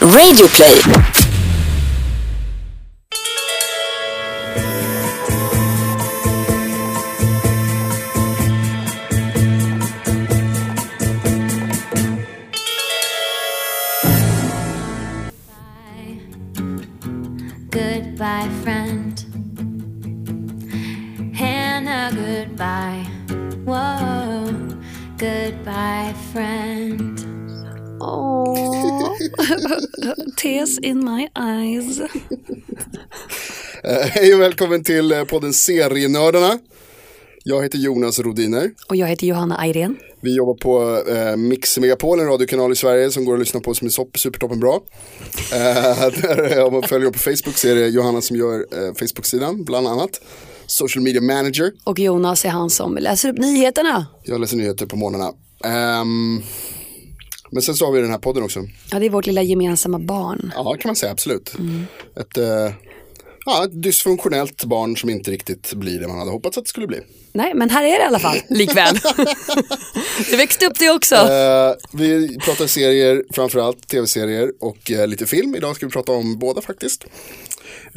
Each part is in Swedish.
Radioplay. Goodbye, Hej och välkommen till eh, podden Serienördarna. Jag heter Jonas Rodiner. Och jag heter Johanna Ayrén. Vi jobbar på eh, Mix Megapol, en radiokanal i Sverige som går att lyssna på som är supertoppen bra. Eh, där, om man följer på Facebook så är det Johanna som gör eh, Facebook-sidan bland annat. Social media manager. Och Jonas är han som läser upp nyheterna. Jag läser nyheter på morgnarna. Ehm, men sen så har vi den här podden också. Ja, det är vårt lilla gemensamma barn. Ja, kan man säga absolut. Ett, eh, ja, ett dysfunktionellt barn som inte riktigt blir det man hade hoppats att det skulle bli. Nej, men här är det i alla fall, likväl. det växte upp det också. Eh, vi pratar serier, framförallt tv-serier och eh, lite film. Idag ska vi prata om båda faktiskt.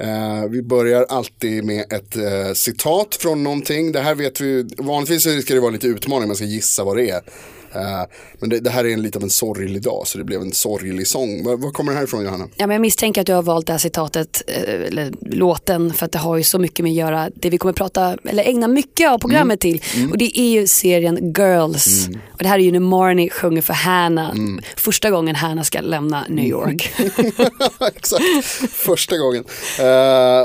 Eh, vi börjar alltid med ett eh, citat från någonting. Det här vet vi, vanligtvis ska det vara lite utmaning, man ska gissa vad det är. Eh, men det, det här är en, lite av en sorglig dag, så det blev en sorglig sång. Var, var kommer det här ifrån Johanna? Ja, men jag misstänker att du har valt det här citatet, eh, eller låten, för att det har ju så mycket med att göra, det vi kommer prata, eller ägna mycket av programmet till. Och det är ju serien Girls. Och det här är ju när Marnie sjunger för Hannah, första gången Hannah ska lämna New York. Exakt, första gången. Eh,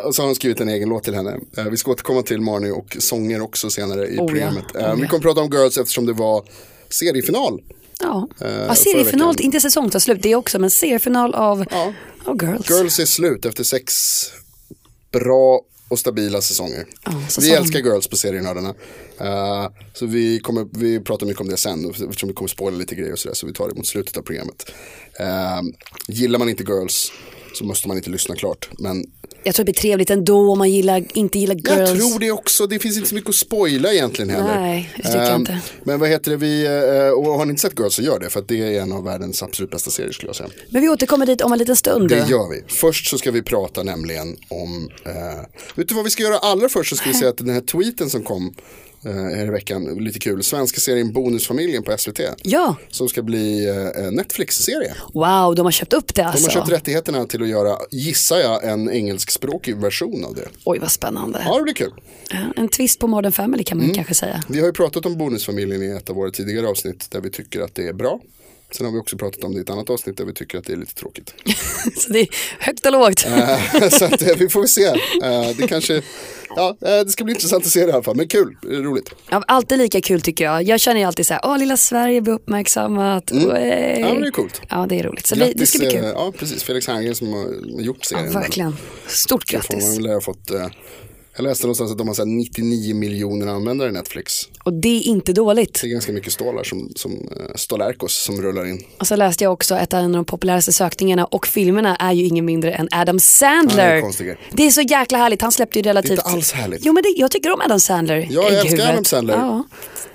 och så har hon skrivit en egen låt till henne. Eh, vi ska återkomma till Marnie och sånger också senare i Oh ja, programmet. Eh, oh Vi ja. kommer prata om Girls eftersom det var seriefinal. Ja, Eh, ja seriefinal, inte säsong slut, det är också, men seriefinal av, Ja. av Girls. Girls är slut efter sex bra och stabila säsonger. Ja, vi älskar Girls på serienördarna. Uh, så vi, kommer, vi pratar mycket om det sen eftersom vi kommer spoila lite grejer och sådär. Så vi tar det mot slutet av programmet. Uh, gillar man inte Girls så måste man inte lyssna klart. Men Jag tror det blir trevligt ändå om man gillar, inte gillar girls. jag tror det också. Det finns inte så mycket att spoila egentligen heller. Nej, det tycker jag Ehm, inte. Men vad heter det, vi, eh, och har ni inte sett Girls så gör det. För att det är en av världens absolut bästa serier skulle jag säga. Men vi återkommer dit om en liten stund. Det gör vi. Först så ska vi prata nämligen om, eh, vet du vad vi ska göra allra först så ska vi säga att den här tweeten som kom här i veckan, lite kul, svenska serien Bonusfamiljen på SVT. Ja, Som ska bli eh, Netflix-serie. wow, de har köpt upp det De alltså. har köpt rättigheterna till att göra, gissar jag, en engelskspråkig version av det. Oj, vad spännande. Ja, det blir kul. En twist på Modern Family kan man Mm. kanske säga. Vi har ju pratat om Bonusfamiljen i ett av våra tidigare avsnitt där vi tycker att det är bra. Sen har vi också pratat om det i ett annat avsnitt där vi tycker att det är lite tråkigt. Så det är högt och lågt. Eh, så att, eh, vi får väl se. Eh, det kanske, ja, det ska bli intressant att se det i alla fall. Men kul, roligt. Ja, alltid lika kul tycker jag. Jag känner ju alltid så här, åh lilla Sverige blir uppmärksammat. Mm. Ja, men det är coolt. Ja, det är roligt. Så det, det ska bli kul. Ja, precis. Felix Herngren som har gjort Ja, serien. verkligen. Stort Så får grattis. man väl ha fått, jag läste någonstans att de har så här 99 miljoner användare i Netflix. Och det är inte dåligt. Det är ganska mycket stålar som, som eh, Stålärkos som rullar in. Och så läste jag också att en av de populäraste sökningarna och filmerna är ju ingen mindre än Adam Sandler. det är det är så jäkla härligt. Han släppte ju relativt... Det är inte alls härligt. Jo men det, jag tycker om Adam Sandler. Jag älskar. Adam Sandler Ja.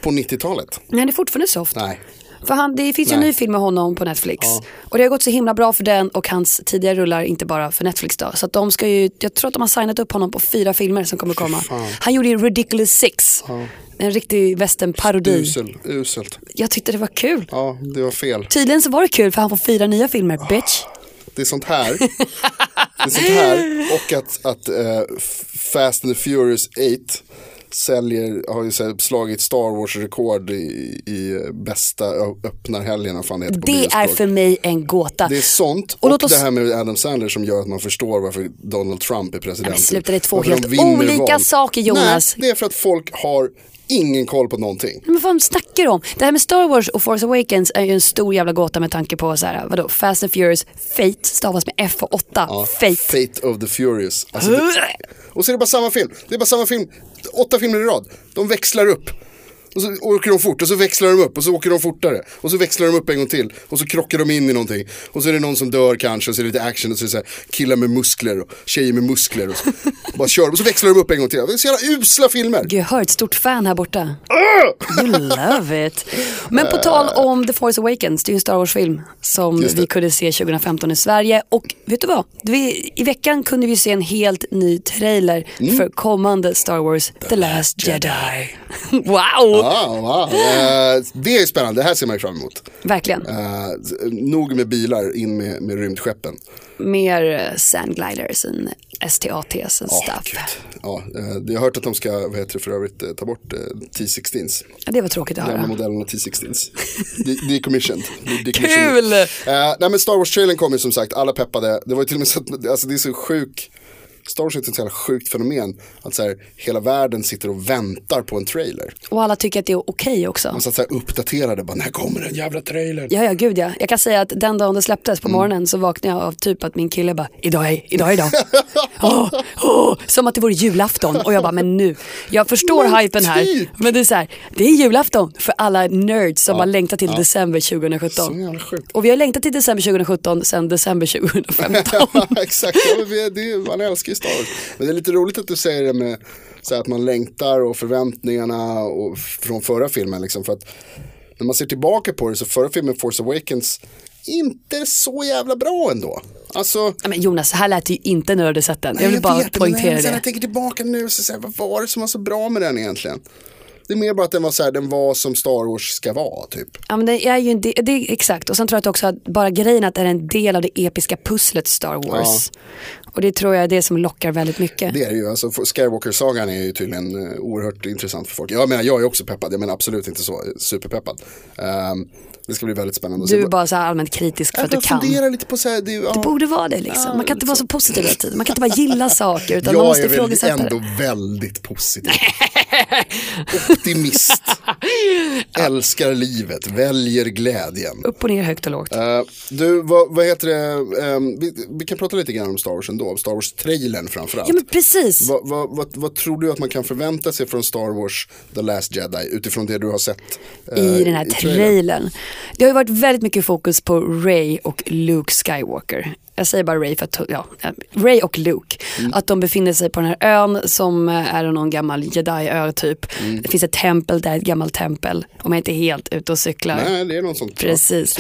på 90-talet. Men han är fortfarande soft. Nej. För han, det finns ju en Nej. ny film med honom på Netflix. Ja. Och det har gått så himla bra för den och hans tidigare rullar, inte bara för Netflix då. Så att de ska ju, jag tror att de har signat upp honom på fyra filmer som kommer komma. Han gjorde ju Ridiculous Six. En riktig westernparodi. Usel, uselt. Jag tyckte det var kul. Ja, det var fel. Tydligen så var det kul för han får fyra nya filmer, bitch. Det är sånt här. Det är sånt här och att, att eh, Fast and the Furious 8 säljer, har ju så slagit Star Wars-rekord i, i bästa öppnarhelgen. vad fan det heter på Det är för mig en gåta. Det är sånt Och och, låt oss- det här med Adam Sandler som gör att man förstår varför Donald Trump är president. men sluta, det är två helt olika saker, Jonas. Nej, det är för att folk har ingen koll på någonting. Men vad fan snackar du om? Det här med Star Wars och Force Awakens är ju en stor jävla gåta med tanke på så här, vadå, Fast and Furious, Fate stavas med F och 8, Ja, Fate. Fate of the Furious. Alltså, det, och så är det bara samma film. Det är bara samma film. Åtta filmer i rad. De växlar upp. Och så åker de fort och så växlar de upp och så åker de fortare. Och så växlar de upp en gång till. Och så krockar de in i någonting. Och så är det någon som dör kanske och så är det lite action och så är det så här, killar med muskler och tjejer med muskler. Och så, bara kör och så växlar de upp en gång till. Det är så jävla usla filmer. Gud, jag hör ett stort fan här borta. You love it. Men på tal om The Force Awakens, det är ju en Star Wars-film som vi kunde se 2015 i Sverige. Och vet du vad? Vi, I veckan kunde vi se en helt ny trailer Mm. för kommande Star Wars The Last Jedi. wow! Ah, wow. Eh, det är spännande, det här ser man ju fram emot. Verkligen. Eh, nog med bilar, in med, med rymdskeppen. Mer uh, sandgliders än STATs and stuff. gud. Ja, eh, jag har hört att de ska, vad heter det för övrigt, eh, ta bort eh, T16s. Ja, det var tråkigt att Gamla höra. modellerna T16s. De- Decommissioned. De-. Kul! Eh, nej men Star Wars-trailern kom ju som sagt, alla peppade. Det var ju till och med så att, alltså det är så sjuk, Star Wars är ett så jävla sjukt fenomen. Att så här, hela världen sitter och väntar på en trailer. Och alla tycker att det är okej också. Man satt så här uppdaterade, bara när kommer den jävla trailern? Ja, ja, gud ja. Jag kan säga att den dagen det släpptes på Mm. morgonen så vaknade jag av typ att min kille bara, idag är, idag idag. Åh, åh, som att det vore julafton. Och jag bara, men nu. Jag förstår Men hypen här. typ. Men det är så här, det är julafton för alla nerds som har längtat till december Så 2017. jävla sjukt. Och vi har längtat till december 2017 sedan december 2015. Exakt, ja, det, är- man älskar ju Star Wars. Men det är lite roligt att du säger det med så att man längtar och förväntningarna och, från förra filmen. Liksom, för att när man ser tillbaka på det så förra filmen Force Awakens inte så jävla bra ändå. Alltså, Ja, men Jonas, så här lät det ju inte när du hade sett den. Jag vill bara vet, poängtera sen när det. jag tänker tillbaka nu så säger jag, vad var det som var så bra med den egentligen? Det är mer bara att den var så här, den var som Star Wars ska vara typ. Ja, men det är ju en del, det är exakt. Och sen tror jag att också att bara grejen att det är en del av det episka pusslet Star Wars. Och det tror jag är det som lockar väldigt mycket. Det är det ju, alltså Skywalker-sagan är ju tydligen eh, oerhört intressant för folk. Jag menar, jag är också peppad, jag menar absolut inte så superpeppad. Um, det ska bli väldigt spännande. Du är bara så här allmänt kritisk för att du jag kan. funderar lite på så här, det, ja, Det borde vara det liksom. Man kan inte vara så positiv hela tiden. Man kan inte bara gilla saker utan man jag måste är väl ifrågasätta ändå väldigt positiv. Optimist. Älskar livet, väljer glädjen. Upp och ner, högt och lågt. Eh, du, vad, vad heter det, Ehm, vi, vi kan prata lite grann om Star Wars ändå, om Star Wars-trailern framförallt. Ja men precis. Vad, vad, vad, vad tror du att man kan förvänta sig från Star Wars The Last Jedi utifrån det du har sett? eh, I den här trailern? trailern. Det har ju varit väldigt mycket fokus på Ray och Luke Skywalker. Jag säger bara Ray för att, ja, Ray och Luke. Mm. Att de befinner sig på den här ön som är någon gammal jedi-ö typ. Mm. Det finns ett tempel där, ett gammalt tempel. Om jag inte är helt ute och cyklar. Nej, det är någon sånt. Precis.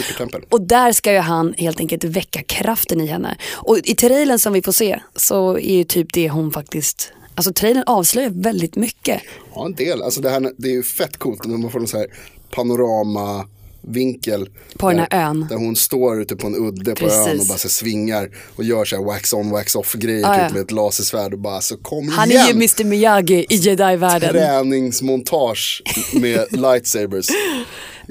Och där ska ju han helt enkelt väcka kraften i henne. Och i trailern som vi får se så är ju typ det hon faktiskt, alltså trailern avslöjar väldigt mycket. Ja, en del. Alltså det, här, det är ju fett coolt när man får en så här panorama vinkel På den där, här ön. Där hon står ute på en udde på Precis. ön och bara så svingar och gör så här wax on wax off grejer Ja, ja. typ med ett lasersvärd och bara så kom Han igen. är ju Mr Miyagi i jedi-världen. Träningsmontage med lightsabers.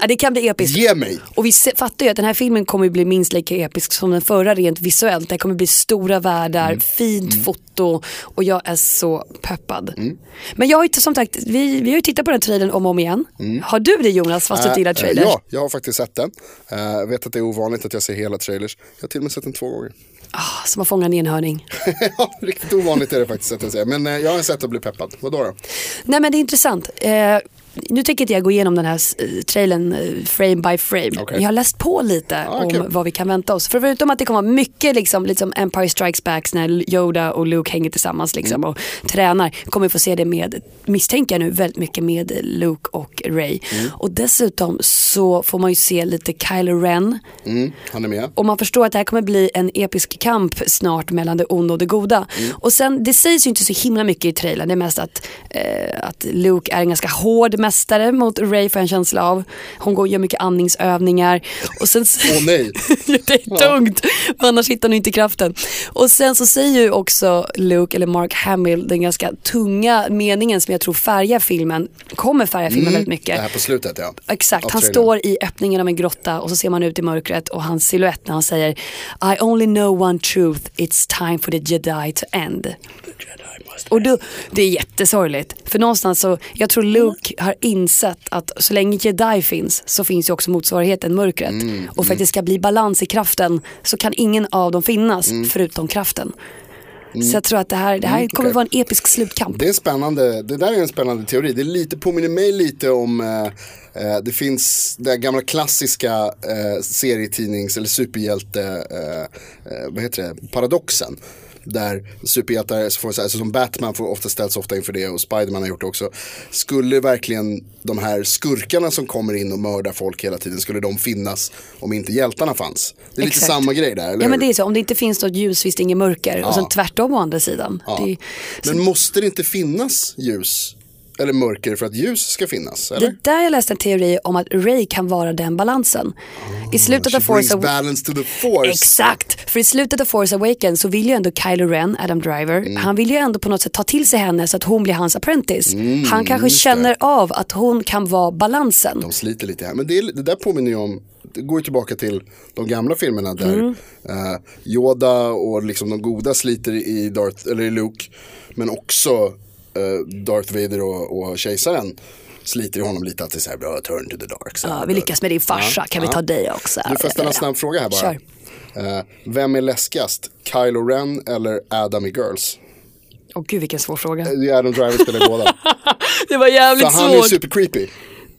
Ja, det kan bli episkt. Ge mig. Och vi fattar ju att den här filmen kommer bli minst lika episk som den förra rent visuellt. Det kommer bli stora världar, Mm. fint foto och jag är så peppad. Mm. Men jag har ju som sagt, vi, vi har ju tittat på den trailern om och om igen. Har du det Jonas fast du inte gillar Mm. Äh, trailers? ja, jag har faktiskt sett den. Eh, Jag vet att det är ovanligt att jag ser hela trailers. Jag har till och med sett den två gånger. Ah, som att fånga en enhörning. ja, riktigt ovanligt är det faktiskt att jag säger. Men eh, jag har sett att bli peppad. Vadå då? Nej men det är intressant. Eh, nu tänker inte jag gå igenom den här eh, trailern eh, frame by frame. Okej. Jag har läst på lite Ah, om kul. vad vi kan vänta oss. För förutom att det kommer vara mycket liksom, liksom Empire Strikes Back när Yoda och Luke hänger tillsammans liksom, och tränar. Kommer vi få se det med, misstänker jag nu, väldigt mycket med Luke och Ray. Och dessutom så får man ju se lite Kylo Ren. Mm, han är med. Och man förstår att det här kommer bli en episk kamp snart mellan det onda och det goda. Och sen, det sägs ju inte så himla mycket i trailern. Det är mest att, eh, att Luke är en ganska hård mästare mot Ray får jag en känsla av. Hon går och gör mycket andningsövningar. Och sen, Åh nej. det är tungt, för annars hittar hon inte kraften. Och sen så säger ju också Luke, eller Mark Hamill, den ganska tunga meningen som jag tror färgar filmen, kommer färga filmen väldigt mycket. Det här på slutet ja. Exakt, han står i öppningen av en grotta och så ser man ut i mörkret och hans silhuett när han säger I only know one truth, it's time for the jedi to end. Och då, det är jättesorgligt. För någonstans så, jag tror Luke har insett att så länge jedi finns så finns ju också motsvarigheten mörkret. Mm, och för att det ska bli balans i kraften så kan ingen av dem finnas Mm. förutom kraften. Så jag tror att det här, det här Mm, kommer okej. vara en episk slutkamp. Det är spännande, det där är en spännande teori. Det är lite, påminner mig lite om, eh, eh, det finns den gamla klassiska eh, serietidnings eller superhjälte, eh, eh, vad heter det, paradoxen. Där superhjältar, så får, så här, alltså som Batman får ofta ställs ofta inför det och Spiderman har gjort det också. Skulle verkligen de här skurkarna som kommer in och mördar folk hela tiden, skulle de finnas om inte hjältarna fanns? Det är lite Exakt. samma grej där, eller Ja men hur? det är så, om det inte finns något ljus finns det inget mörker. Och sen tvärtom å andra sidan. Det, är- Men måste det inte finnas ljus eller mörker för att ljus ska finnas? Eller? det där jag läste en teori om att Ray kan vara den balansen. I slutet av Force Awakens. balance to the force. Exakt, för i slutet av Force Awakens så vill ju ändå Kylo Ren, Adam Driver, Mm. han vill ju ändå på något sätt ta till sig henne så att hon blir hans apprentice. Mm, han kanske känner av att hon kan vara balansen. De sliter lite här. Men det, det där påminner ju om, det går ju tillbaka till de gamla filmerna där Mm. eh, Yoda och liksom de goda sliter i, Darth, eller i Luke. Men också Darth Vader och, och kejsaren sliter i honom lite att det är så här, bra, turn to the dark side. Ja, vi lyckas med din farsa, kan vi ta dig också? Du får ställa en snabb fråga här bara. Kör. Eh, vem är läskigast? Kylo Ren eller Adam i Girls? Åh gud vilken svår fråga. Adam Driver spelar båda. Det var jävligt För han är svårt. super creepy.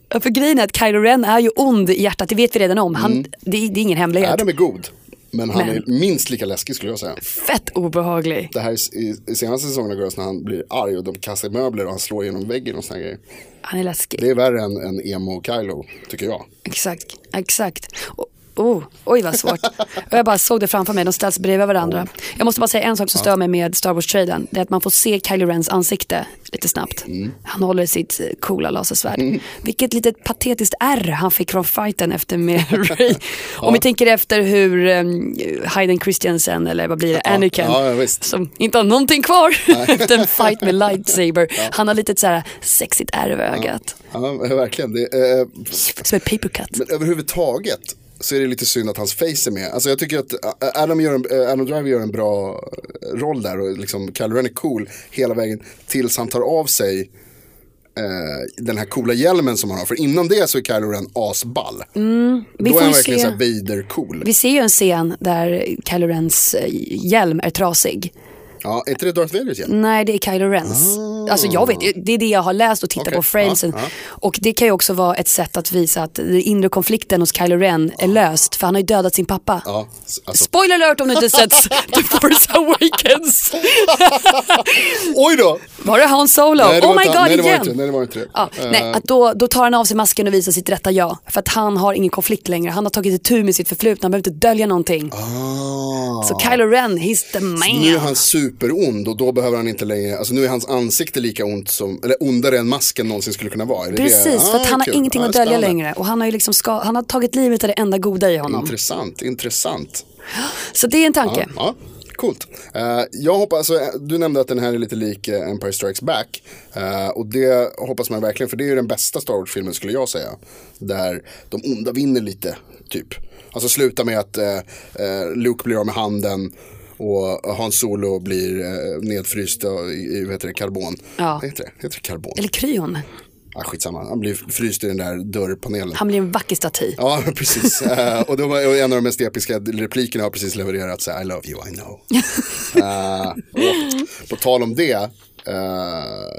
Ja, För grejen är att Kylo Ren är ju ond i hjärtat, det vet vi redan om. Han, Mm. det, det är ingen hemlighet. Adam är god. Men han Men- är minst lika läskig skulle jag säga. Fett obehaglig. Det här är i, i senaste säsongen av Girls när han blir arg och de kastar möbler och han slår genom väggen och såna grejer. Han är läskig. Det är värre än, än emo Kylo, tycker jag. Exakt, exakt. O- Oh, oj vad svårt. Och jag bara såg det framför mig, de ställs bredvid varandra. Jag måste bara säga en sak som stör mig med Star Wars-trailern. Det är att man får se Kylo Rens ansikte lite snabbt. Han håller sitt eh, coola lasersvärd. Vilket litet patetiskt R han fick från fighten efter med Ray. Om vi tänker efter hur um, Hayden Christensen, eller vad blir det, Anakin. ja, ja. Som inte har någonting kvar efter en fight med lightsaber. Han har lite så här sexigt R över ögat. Ja, verkligen. Det, eh, Som ett paper cut. men överhuvudtaget så är det lite synd att hans face är med. Alltså jag tycker att eh, Adam, gör en, eh, Adam Driver gör en bra eh, roll där och liksom Kylo Ren är cool hela vägen tills han tar av sig eh, den här coola hjälmen som han har. För innan det så är Kylo Ren asball. Mm, Vi Då är han verkligen se- så här Vader-cool. Vi ser ju en scen där Kylo Rens hjälm är trasig. Ja, är inte det Darth Vaders hjälm? Nej, det är Kylo Rens. Alltså jag vet, det är det jag har läst och tittat. Okej, på framesen. ja, ja. Och det kan ju också vara ett sätt att visa att den inre konflikten hos Kylo Ren är löst. För han har ju dödat sin pappa. Ja, alltså, Spoiler alert om du inte sett The Force Awakens. oj då! Var det Han Solo? Nej, det oh my god nej, det igen. inte, nej, det var inte det. Ja, Eh, nej, att då, då tar han av sig masken och visar sitt rätta jag. För att han har ingen konflikt längre. Han har tagit itu med sitt förflutna, han behöver inte dölja någonting. ah. Så Kylo Ren, he's the man. Nu är han superond och då behöver han inte längre, alltså nu är hans ansikte lika ont som, eller ondare än masken någonsin skulle kunna vara. Precis, det? för att Ah, han har kul. ingenting Ah, att dölja längre. Och han har ju liksom ska, han har tagit livet av det enda goda i honom. Intressant, intressant. Så det är en tanke. Ja, coolt. Eh, jag hoppas, alltså, du nämnde att den här är lite lik eh, Empire Strikes Back. Eh, och det hoppas man verkligen, för det är ju den bästa Star Wars-filmen skulle jag säga. Där de onda vinner lite, typ. Alltså sluta med att Luke blir av med handen och Han Solo blir eh, nedfryst i, i vad heter det, karbon. Ja. Heter det? Heter det karbon? Eller kryon. Ah, skitsamma, han blir fryst i den där dörrpanelen. Han blir en vacker staty. Ja, precis. Eh, och, då, var- och en av de mest episka replikerna har precis levererat så här, I love you, I know. Eh, och på tal om det, eh,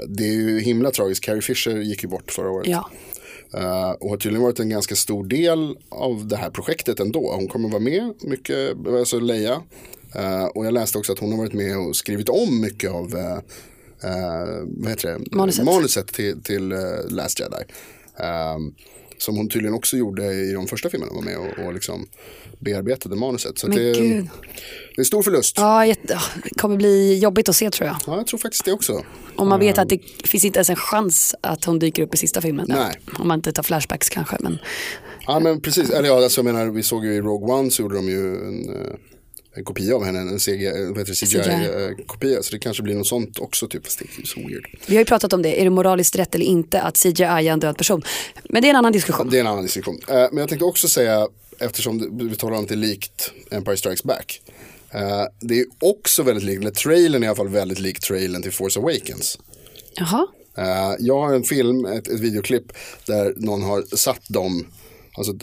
det är ju himla tragiskt. Carrie Fisher gick ju bort förra året. Ja. Eh, och har tydligen varit en ganska stor del av det här projektet ändå. Hon kommer vara med mycket, alltså Leia. Eh, och jag läste också att hon har varit med och skrivit om mycket av eh, vad heter det? Manuset. manuset till, till Last Jedi. Ehm, som hon tydligen också gjorde i de första filmerna, var med och, och liksom bearbetade manuset. Så det, det är en stor förlust. Ja. Ja, det kommer bli jobbigt att se tror jag. jag tror faktiskt det också. Om man vet att det finns inte ens en chans att hon dyker upp i sista filmen. Nej. Om man inte tar flashbacks kanske. Men Ja men precis, eller ja, alltså, jag menar vi såg ju i Rogue One så gjorde de ju en kopia av henne, en CGI-kopia. Så det kanske blir något sånt också, typ, fast det är så weird. vi har ju pratat om det, är det moraliskt rätt eller inte att CGI är en död person? Men det är en annan diskussion. Det är en annan diskussion. Eh, men jag tänkte också säga, eftersom vi talar om att det är likt Empire Strikes Back. eh, det är också väldigt likt, eller trailern är i alla fall väldigt lik trailern till Force Awakens. Jaha, Eh, jag har en film, ett, ett videoklipp där någon har satt dem alltså,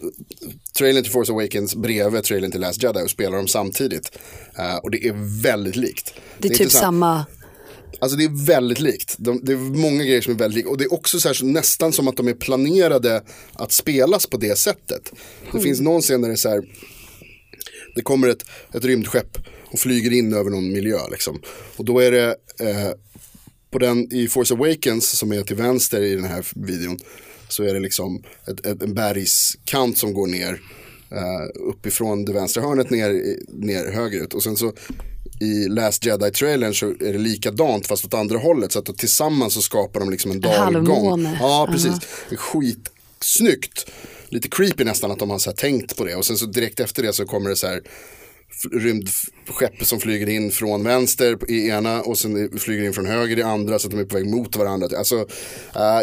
trailern till Force Awakens bredvid trailern till Last Jedi och spelar dem samtidigt. Eh, och det är väldigt likt. Det är inte typ så här- samma, Alltså det är väldigt likt. De, det är många grejer som är väldigt lika. Och det är också så här, så nästan som att de är planerade att spelas på det sättet. Det finns någon scen där det är så här. Det kommer ett, ett rymdskepp och flyger in över någon miljö liksom. Och då är det eh, på den i Force Awakens som är till vänster i den här videon. Så är det liksom ett, ett, en bergskant som går ner eh, uppifrån det vänstra hörnet ner, ner högerut. Och sen så i Last Jedi-trailern så är det likadant fast åt andra hållet. Så att tillsammans så skapar de liksom en dalgång. halvmåne. Ja, precis. Är skitsnyggt. Lite creepy nästan att de har så här tänkt på det. Och sen så direkt efter det så kommer det så här rymdskepp som flyger in från vänster i ena och sen flyger in från höger i andra så att de är på väg mot varandra. Alltså, uh,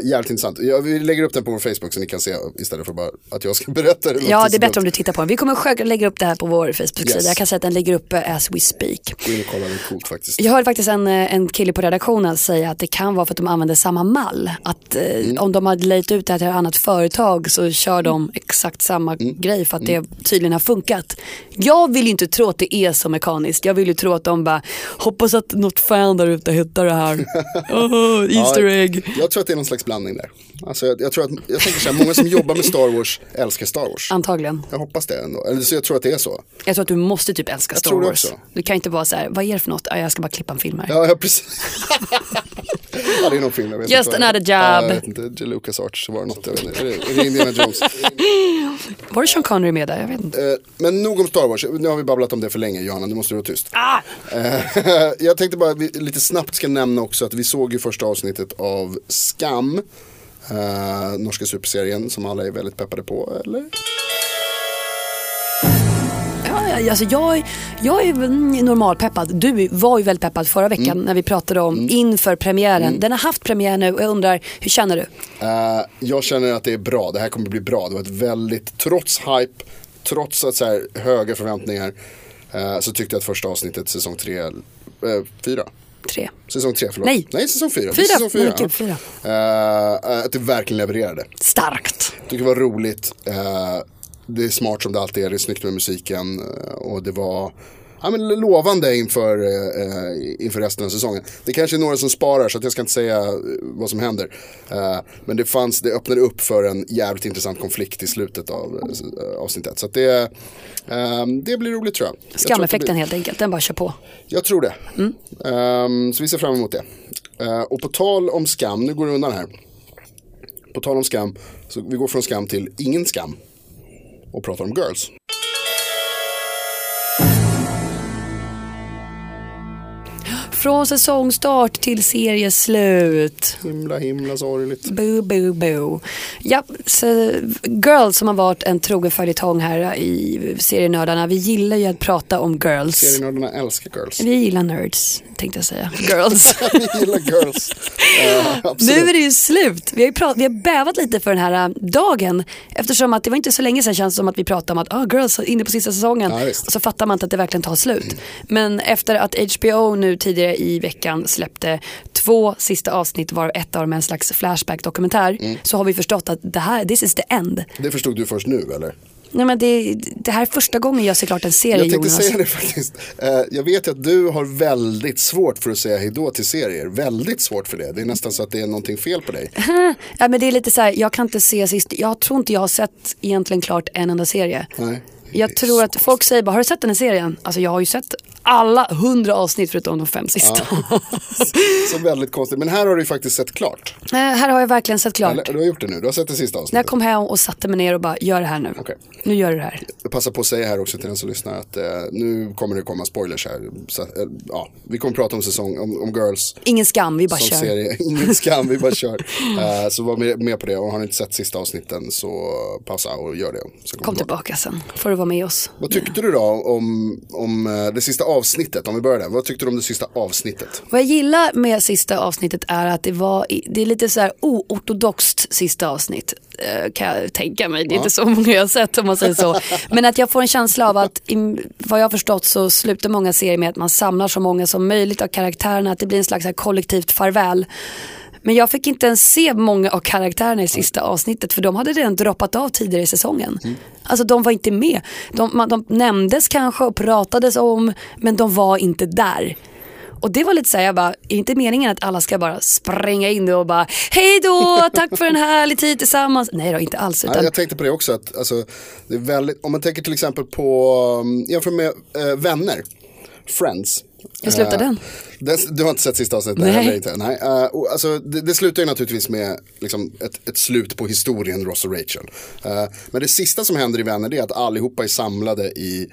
jävligt intressant. Jag, vi lägger upp den på vår Facebook så ni kan se istället för bara att jag ska berätta det. ja det är bättre om du tittar på den. Vi kommer lägga upp det här på vår Facebook-sida. Yes. Jag kan säga att den ligger uppe as we speak. Gå in och kolla, det är coolt faktiskt. Jag hörde faktiskt en, eh, en kille på redaktionen säga att det kan vara för att de använder samma mall. Att eh, Mm. om de har lejt ut det här till ett annat företag så kör de exakt samma Mm. grej för att det tydligen har funkat. Jag vill ju inte tro att det är så mekaniskt. Jag vill ju tro att de bara hoppas att något fan där ute hittar det här. Oh, Easter Ja, egg. Jag tror att det är någon slags blandning där. Alltså jag, jag tror att, jag tänker så här, många som jobbar med Star Wars älskar Star Wars. Antagligen. Jag hoppas det ändå. Eller så jag tror att det är så. Jag tror att du måste typ älska Jag Star tror det Wars. också. Du kan inte vara så här, vad är det för något? Ja, jag ska bara klippa en film här. Ja, ja precis. ja, det är någon film. Jag vet Just inte another job. Vet inte, Lucas Arts var det något. Jag vet inte. Är det, är det Indiana Jones? Var det Sean Connery med där? Jag vet inte. Eh, Men nog om Star Wars. Nu har vi babblat om det för länge, Johanna. Nu måste du vara tyst. Ah! Eh, Jag tänkte bara vi lite snabbt ska nämna också att vi såg ju första avsnittet av Skam. Eh, norska superserien som alla är väldigt peppade på, eller? Ja, alltså jag, jag är mm, normalpeppad. Du var ju väldigt peppad förra veckan Mm. när vi pratade om inför premiären. Den har haft premiär nu och jag undrar, hur känner du? Eh, jag känner att det är bra, det här kommer bli bra. Det var ett väldigt, trots hype, trots att så här, höga förväntningar, eh, så tyckte jag att första avsnittet, säsong 3, eh, 4. Tre. Säsong 3, förlåt. Nej. Nej, säsong 4. Fyra. Säsong fyra, Nej, fyra. Eh, att det verkligen levererade. Starkt. Tycker det var roligt. Eh, det är smart som det alltid är. Det är snyggt med musiken. och det var ja, men lovande inför, eh, inför resten av säsongen. Det kanske är några som sparar så att jag ska inte säga eh, vad som händer. Eh, men det, fanns, det öppnade upp för en jävligt intressant konflikt i slutet av eh, avsnittet. Så att det, eh, det blir roligt tror jag. Skameffekten blir- helt enkelt, den bara kör på. jag tror det. Ehm, så vi ser fram emot det. Eh, och på tal om skam, nu går det undan här. På tal om skam, så vi går från skam till ingen skam. Och pratar om girls. Från säsongstart till serieslut. Himla himla sorgligt. Boo, boo, boo. Ja, Girls som har varit en trogen följetong här i serienördarna. Vi gillar ju att prata om girls. Serienördarna älskar girls. Vi gillar nerds, tänkte jag säga. Girls. Vi gillar girls. Absolut. Nu är det ju slut. Vi har, ju prat- vi har bävat lite för den här äh, dagen. Eftersom att det var inte så länge sedan känns det som att vi pratade om att oh, Girls är inne på sista säsongen. Ja, och så fattar man inte att det verkligen tar slut. Men efter att HBO nu tidigare i veckan släppte två sista avsnitt varav ett av dem är en slags flashback-dokumentär. Mm. Så har vi förstått att det här, this is the end. Det förstod du först nu eller? Nej, men det, det här är första gången jag ser klart en serie Jag tänkte Jonas. säga det faktiskt. Eh, jag vet ju att du har väldigt svårt för att säga hejdå till serier. Väldigt svårt för det. Det är nästan så att det är någonting fel på dig. Ja, men det är lite så här, jag kan inte se sist, jag tror inte jag har sett egentligen klart en enda serie. Nej. Jag tror att folk säger bara, har du sett den här serien? Alltså jag har ju sett alla hundra avsnitt förutom de fem sista. Så väldigt konstigt. Men här har du ju faktiskt sett klart. Eh, här har jag verkligen sett klart. Eller, du har gjort det nu. Du har sett det sista När jag avsnittet. kom hem och satte mig ner och bara, gör det här nu. Okej. Nu gör du det här. Jag passar på att säga här också till den som lyssnar att eh, nu kommer det komma spoilers här. Så, eh, ja, vi kommer prata om säsong, om, om Girls Ingen skam, vi bara kör. serie. Ingen skam, vi bara kör. Eh, så var med, med på det och har ni inte sett sista avsnitten så pausa och gör det. Så Kom tillbaka sen, får du vara med oss. Vad tyckte du då om, om eh, det sista avsnittet? Om vi börjar där. Vad tyckte du om det sista avsnittet? Vad jag gillar med sista avsnittet är att det var, det är lite så här oortodoxt sista avsnitt. eh, Kan jag tänka mig. Det är inte så många jag har sett om man säger så. Men att jag får en känsla av att vad jag har förstått så slutar många serier med att man samlar så många som möjligt av karaktärerna. Att det blir en slags kollektivt farväl. Men jag fick inte ens se många av karaktärerna i sista avsnittet för de hade redan droppat av tidigare i säsongen. Mm. Alltså de var inte med. De, man, de nämndes kanske och pratades om men de var inte där. Och det var lite såhär, jag bara, är inte meningen att alla ska bara spränga in och bara hej då, tack för en härlig tid tillsammans. Nej då, inte alls. Nej, Utan, jag tänkte på det också, att alltså, det väldigt, om man tänker till exempel på, um, jämför med eh, vänner, Friends. Jag slutar Eh, den. den. Du har inte sett sista avsnittet Nej. heller inte? Nej. eh, och, alltså, det, det slutar ju naturligtvis med liksom, ett, ett slut på historien Ross och Rachel. Eh, men det sista som händer i Vänner det är att allihopa är samlade i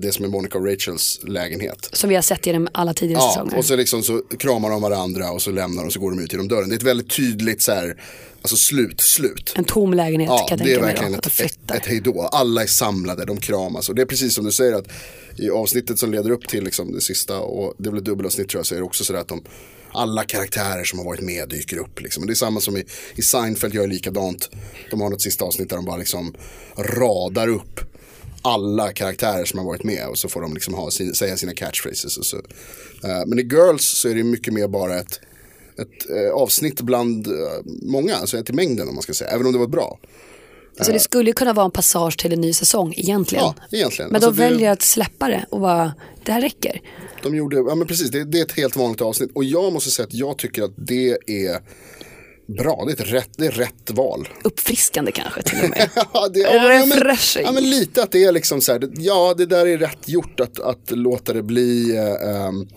det som är Monica och Rachels lägenhet. Som vi har sett genom alla tidigare Ja, säsonger. och så, liksom så kramar de varandra och så lämnar de och så går de ut genom dörren. Det är ett väldigt tydligt så här, alltså slut, slut. En tom lägenhet Ja, kan jag det är tänka mig verkligen då, ett, att ett, flytta. ett hejdå. Alla är samlade, de kramas. Och det är precis som du säger att i avsnittet som leder upp till liksom det sista, och det är väl ett dubbelavsnitt tror jag, så är det också sådär att de alla karaktärer som har varit med dyker upp. Liksom. Och det är samma som i, i Seinfeld gör likadant. De har något sista avsnitt där de bara liksom radar upp alla karaktärer som har varit med och så får de liksom ha sin, säga sina catchphrases. Och så. Uh, men i Girls så är det mycket mer bara ett, ett uh, avsnitt bland uh, många, alltså ett i mängden om man ska säga, även om det var bra. Alltså det skulle ju kunna vara en passage till en ny säsong egentligen. Ja, egentligen. Men Alltså, de väljer att släppa det och bara, det här räcker. De gjorde, ja men precis, det, det är ett helt vanligt avsnitt. Och jag måste säga att jag tycker att det är bra, det är rätt, det är rätt val. Uppfriskande kanske till och med. Ja, det, ja, men, ja men lite att det är liksom så här, ja det där är rätt gjort att, att låta det bli, eh, ehm,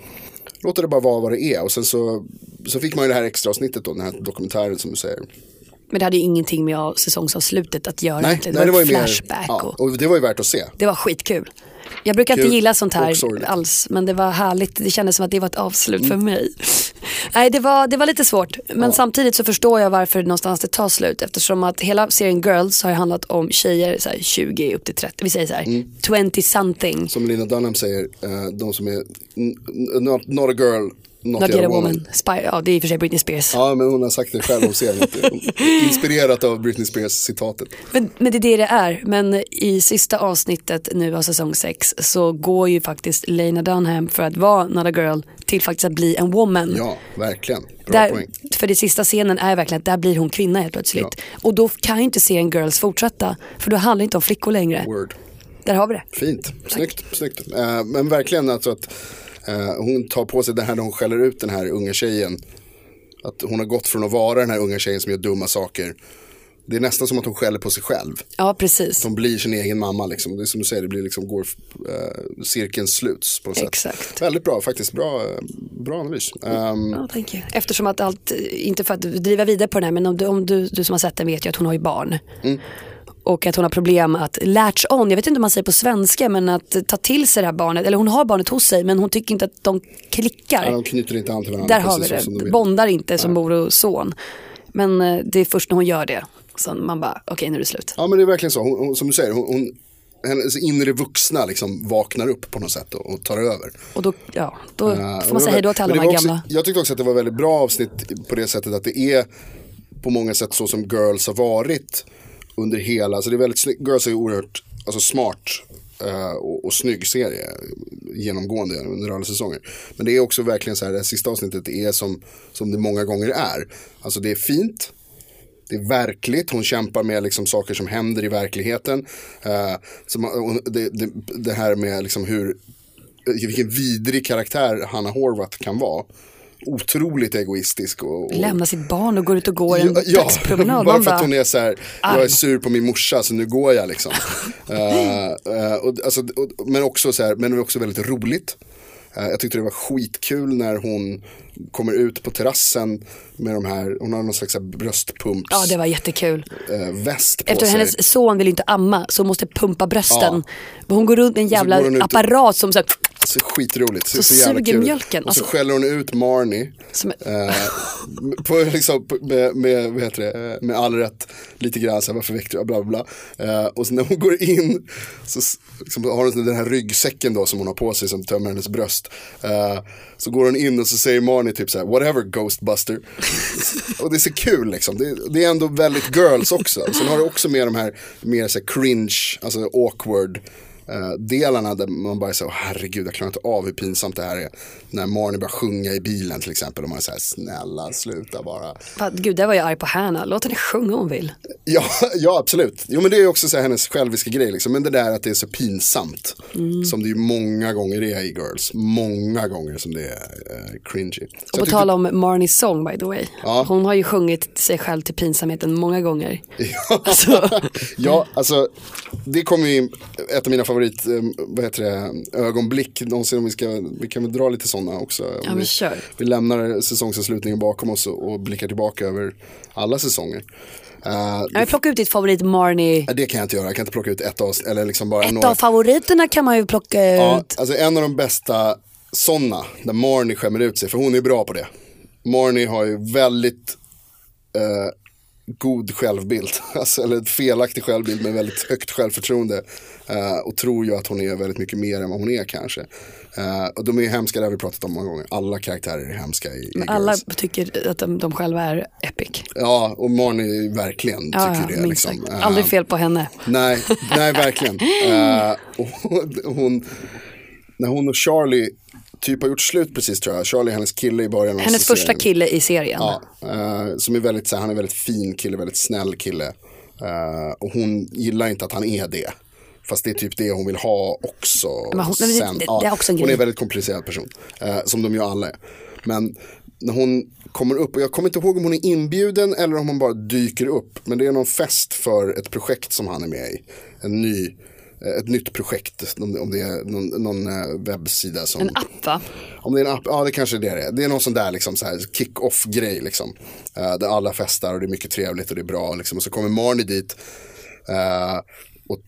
låta det bara vara vad det är. Och sen så, så fick man ju det här extra avsnittet då, den här dokumentären som du säger. Men det hade ju ingenting med säsongsavslutet att göra. Nej, nej det var ju mer, flashback ja, och det var ju värt att se. det var skitkul. Jag brukar inte Kul gilla sånt här alls, men det var härligt. Det kändes som att det var ett avslut för mig. Nej, det var, det var lite svårt, men samtidigt så förstår jag varför någonstans det tar slut. Eftersom att hela serien Girls har ju handlat om tjejer så här, 20 upp till 30, vi säger så här, Mm. 20 something. Som Lina Dunham säger, eh, de som är not, not a girl, not, Not yet a woman. woman. Spy, ja, det är i och för sig Britney Spears. Ja men hon har sagt det själv om serien. Inspirerat av Britney Spears citatet. Men, men det är det det är. Men i sista avsnittet nu av säsong 6 så går ju faktiskt Lena Dunham för att vara not a girl till faktiskt att bli en woman. Ja, verkligen. Bra Där, poäng. för det sista scenen är verkligen att där blir hon kvinna helt plötsligt. Och då kan ju inte serien Girls fortsätta. För då handlar det inte om flickor längre. Word. Där har vi det. Fint, snyggt. snyggt. Eh, men verkligen alltså att hon tar på sig det här när hon skäller ut den här unga tjejen. Att hon har gått från att vara den här unga tjejen som gör dumma saker. Det är nästan som att hon skäller på sig själv. Ja, precis. Hon blir sin egen mamma liksom. Det är som du säger, det blir liksom, går eh, cirkeln sluts på något sätt. Exakt. Väldigt bra faktiskt, bra, eh, bra analys. Ehm, Ja, thank you. Eftersom att allt, inte för att driva vidare på den här, men om, du, om du, du som har sett den vet ju att hon har ju barn. Mm. Och att hon har problem att latch on, jag vet inte om man säger på svenska, men att ta till sig det här barnet. Eller hon har barnet hos sig, men hon tycker inte att de klickar. ja, de knyter inte an till varandra. Där har vi de det, vill. bondar inte som mor och son. Men eh, det är först när hon gör det som man bara, okej nu är det slut. Ja men det är verkligen så, hon, hon, som du säger, hon, hennes inre vuxna liksom vaknar upp på något sätt och, och tar över. Och då, ja, då Ja, får man säga hej då till alla de här gamla. också, Jag tyckte också att det var väldigt bra avsnitt på det sättet att det är på många sätt så som Girls har varit under hela, så det är väldigt snyggt, Girls är oerhört alltså smart eh, och, och snygg serie genomgående under alla säsonger. Men det är också verkligen så här, det här sista avsnittet är som, som det många gånger är. Alltså det är fint, det är verkligt, hon kämpar med liksom saker som händer i verkligheten. Eh, som, det, det, det här med liksom hur, vilken vidrig karaktär Hanna Horvath kan vara. Otroligt egoistisk. Och, och, Lämna sitt barn och går ut och går en Ja, ja, dagspromenad. bara för att hon är så här, jag är sur på min morsa så nu går jag liksom. Eh, eh, och, alltså, och, men också så här, men det är också väldigt roligt. Eh, jag tyckte det var skitkul när hon kommer ut på terrassen med de här, hon har någon slags bröstpumps ja det var jättekul. eh, väst på Efter sig. hennes son vill inte amma så hon måste pumpa brösten. Hon går runt med en jävla apparat som så här, Så skitroligt. Så, Så så jävla suger kul. mjölken. Och så Alltså- skäller hon ut Marnie. som, Eh, på, liksom, med, med, vad heter det, eh, med all rätt lite grann så här, varför väckte du, bla bla. Eh, och så när hon går in så liksom, har hon den här ryggsäcken då som hon har på sig som tömmer hennes bröst. Eh, så går hon in och så säger Marnie typ så här, whatever Ghostbuster. och det är så kul liksom, det, det är ändå väldigt girls också. Sen har det också med de här mer så här cringe, alltså awkward delarna där man bara säger herregud jag klarar inte av hur pinsamt det här är. När Marnie börjar sjunga i bilen till exempel och man säger snälla sluta bara. Fan, Gud, där var jag arg på Hanna. Låt henne sjunga om hon vill. Ja, ja absolut. Jo men det är också så här hennes själviska grej liksom. Men det där att det är så pinsamt. Som det ju många gånger är i Girls. Många gånger som det är eh, cringy. Så Och på tal om Marnies sång by the way. Ja. Hon har ju sjungit sig själv till pinsamheten många gånger. Ja. Alltså. ja, alltså det kommer ju ett av mina favorit, eh, vad heter det, ögonblick någonsin om vi ska, vi kan väl dra lite sådana också. Ja, vi, kör. vi lämnar säsongsavslutningen bakom oss och, och blickar tillbaka över alla säsonger. Eh, Jag plocka ut ditt favorit Marnie. det kan jag inte göra, jag kan inte plocka ut ett avsnitt eller liksom bara Ett några. av favoriterna kan man ju plocka Ja, ut. alltså en av de bästa sådana, där Marnie skämmer ut sig, för hon är bra på det. Marnie har ju väldigt eh, god självbild, alltså, eller ett felaktig självbild med väldigt högt självförtroende. eh, och tror ju att hon är väldigt mycket mer än vad hon är kanske. Eh, och de är ju hemska, det har vi pratat om många gånger. Alla karaktärer är hemska i, i Men alla Girls. tycker att de, de själva är epic. Ja, och Marnie verkligen Ja, tycker ja, det. Liksom. Eh, Aldrig fel på henne. Nej, nej verkligen. Eh, och hon, när hon och Charlie typ har gjort slut precis tror jag. Charlie hennes kille i början av Hennes serien. första kille i serien. Ja, eh, som är väldigt, så här, han är väldigt fin kille, väldigt snäll kille. Eh, och hon gillar inte att han är det. Fast det är typ det hon vill ha också. Men hon- det- det- det är också en hon är grej. en väldigt komplicerad person. eh, som de ju alla är. Men när hon kommer upp, och jag kommer inte ihåg om hon är inbjuden eller om hon bara dyker upp. Men det är någon fest för ett projekt som han är med i. En ny, ett nytt projekt. Om det är någon, någon eh, webbsida som... En app va? Om det är en app, ja det kanske är det det är. Det är någon sån där liksom, så här kick-off grej liksom. Eh, där alla festar och det är mycket trevligt och det är bra liksom. Och så kommer Marnie dit eh, och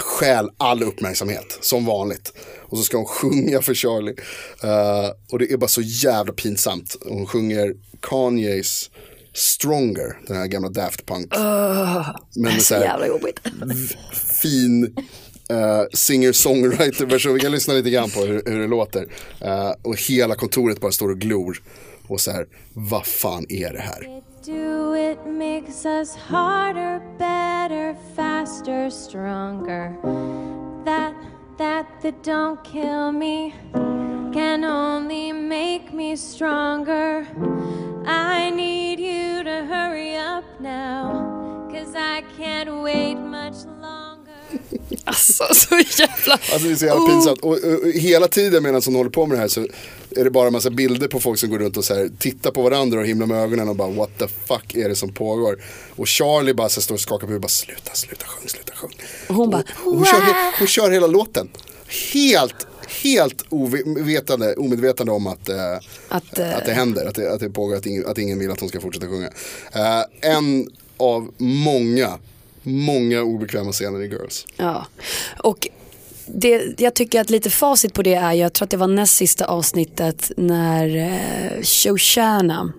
stjäl all uppmärksamhet som vanligt. Och så ska hon sjunga för Charlie. Eh, och det är bara så jävla pinsamt. Hon sjunger Kanyes Stronger, den här gamla Daft Punk. Men med Så så jävla jobbigt. fin Eh, uh, singer-songwriter-version. Vi kan lyssna lite grann på hur, hur det låter. Uh, och hela kontoret bara står och glor. Och så här, vad fan är det här? Do it makes us harder, better, faster, stronger. That, that, that don't kill me can only make me stronger. I need you to hurry up now, cause I can't wait much longer. Alltså så jävla... Alltså det är så jävla pinsamt. Och, och, och hela tiden medan hon håller på med det här så är det bara en massa bilder på folk som går runt och så här, tittar på varandra och himlar med ögonen och bara what the fuck är det som pågår? Och Charlie bara så står och skakar på huvudet och bara sluta, sluta sjung, sluta sjung. Och hon bara, och hon, kör, hon kör hela låten. Helt, helt ovetande, omedvetande om att, eh, Att, eh, att det händer, att det, att det pågår, att ingen, att ingen vill att hon ska fortsätta sjunga. Eh, en av många, många obekväma scener i Girls. Ja, och det, jag tycker att lite facit på det är, jag tror att det var näst sista avsnittet när eh, Shoshana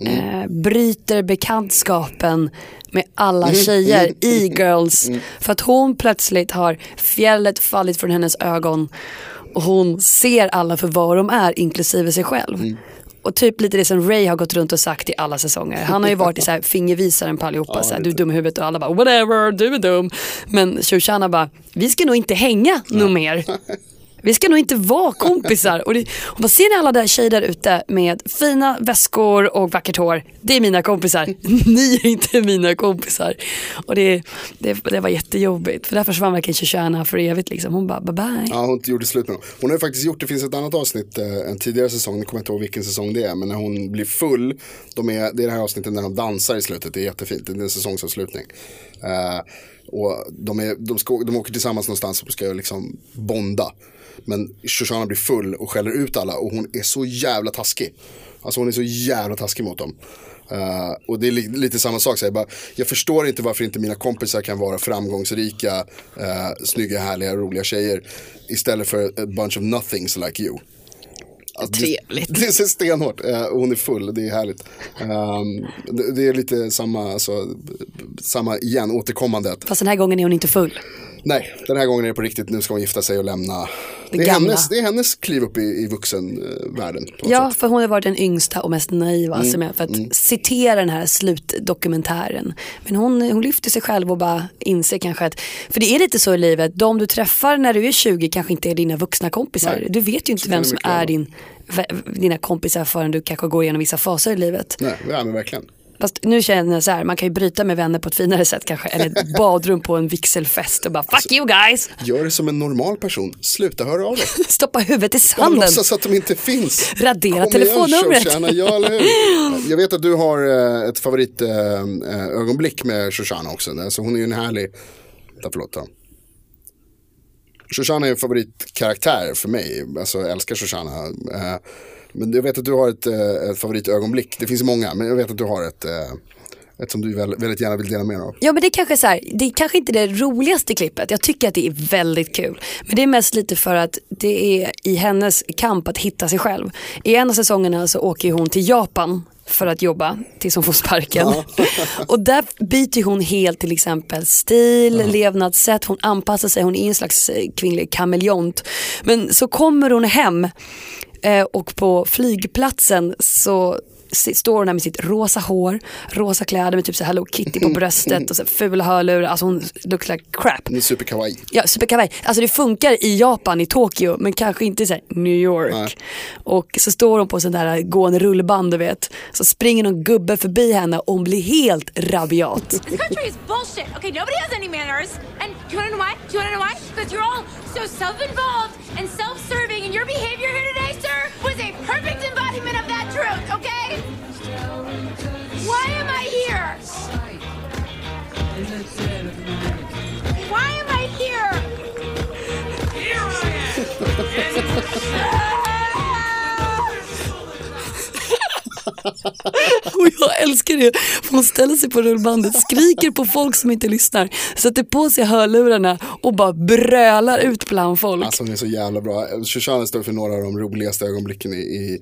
eh, bryter bekantskapen med alla tjejer i Girls. För att hon plötsligt har fjället fallit från hennes ögon och hon ser alla för vad de är, inklusive sig själv. Och typ lite det som Ray har gått runt och sagt i alla säsonger. Han har ju varit i så här fingervisaren på allihopa. så här, du är dum i huvudet och alla bara whatever, du är dum. Men Shoshana bara, vi ska nog inte hänga nog mer. Vi ska nog inte vara kompisar. Och, det, och bara, ser ni alla där tjejer där ute med fina väskor och vackert hår. Det är mina kompisar. Ni är inte mina kompisar. Och det, det, det var jättejobbigt. För där försvann verkligen Shoshana för evigt. Liksom. Hon bara bye bye. Ja, hon gjorde slut med dem. Hon har ju faktiskt gjort, det finns ett annat avsnitt, eh, en tidigare säsong, nu kommer jag inte ihåg vilken säsong det är, men när hon blir full, de är, det är det här avsnittet när de dansar i slutet, det är jättefint, det är en säsongsavslutning. Eh, och de, är, de, ska, de åker tillsammans någonstans och ska liksom bonda. Men Shoshana blir full och skäller ut alla och hon är så jävla taskig. Alltså hon är så jävla taskig mot dem. Uh, och det är li- lite samma sak, så jag, bara, jag förstår inte varför inte mina kompisar kan vara framgångsrika, uh, snygga, härliga, roliga tjejer istället för a bunch of nothings like you. Alltså, Trevligt. Det, det är stenhårt, eh, hon är full, det är härligt. Ehm, det, det är lite samma, alltså, samma igen, återkommande. Fast den här gången är hon inte full. Nej, den här gången är det på riktigt, nu ska hon gifta sig och lämna det, Det är, hennes, det är hennes kliv upp i, i vuxenvärlden. Ja, sätt. för hon har varit den yngsta och mest naiva Mm, som jag, för att citera den här slutdokumentären. Men hon, hon lyfter sig själv och bara inser kanske att, för det är lite så i livet, de du träffar när du är 20 kanske inte är dina vuxna kompisar. Nej. Du vet ju inte Så vem som är din, dina kompisar förrän du kanske går igenom vissa faser i livet. Nej, ja, men verkligen. Fast nu känner jag så här, man kan ju bryta med vänner på ett finare sätt kanske. Eller ett badrum på en vigselfest och bara fuck you guys. Gör det som en normal person, sluta höra av dig. Stoppa huvudet i Och sanden. låtsas att de inte finns. Radera Kom igen, telefonnumret. Shoshana, ja eller hur? Jag vet att du har eh, ett favoritögonblick eh, ögonblick med Shoshana också. Alltså, hon är ju en härlig, vänta förlåt då. Shoshana är en favoritkaraktär för mig, alltså jag älskar Shoshana. Men jag vet att du har ett, eh, ett favoritögonblick, det finns många, men jag vet att du har ett, eh, ett som du väl, väldigt gärna vill dela med dig av. Ja men det är kanske så här, det är kanske inte det roligaste klippet. Jag tycker att det är väldigt kul. Men det är mest lite för att det är i hennes kamp att hitta sig själv. I en av säsongerna så åker hon till Japan för att jobba tills hon får sparken. och där byter hon helt till exempel stil, levnadssätt, hon anpassar sig, hon är en slags eh, kvinnlig kameleont. Men så kommer hon hem och på flygplatsen så står hon där med sitt rosa hår, rosa kläder med typ så Hello Kitty på bröstet och så fula hörlurar. Alltså hon looks like crap. Hon är superkawaii. Ja, superkawaii. Alltså det funkar i Japan, i Tokyo, men kanske inte i så här New York. Nej. Och så står hon på sån där gående rullband, du vet. Så springer någon gubbe förbi henne och hon blir helt rabiat. This country is bullshit. Okay, nobody has any manners. And do you wanna know why? Do you wanna know why? Because you're all so self-involved and self-serving, and your behavior here today, sir, truth. Okay? Why am I here? Why am I here? Here I Och jag älskar det, för hon ställer sig på rullbandet, skriker på folk som inte lyssnar, sätter på sig hörlurarna och bara brölar ut bland folk. Alltså hon är så jävla bra. Shoshana står för några av de roligaste ögonblicken i, i,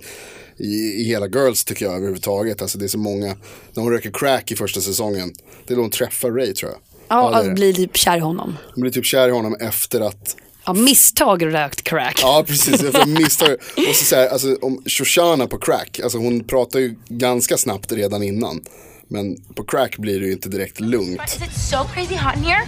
i, i hela Girls tycker jag överhuvudtaget. Alltså det är så många, när hon röker crack i första säsongen, det är då hon träffar Ray tror jag. ja, det är att det. bli typ kär i honom. Hon blir typ kär i honom efter att Ja, misstag rökt crack. Ja, precis. Misstag. Och så, så här, alltså, om Shoshana på crack, alltså hon pratar ju ganska snabbt redan innan. Men på crack blir det ju inte direkt lugnt. Is it so crazy hot in here?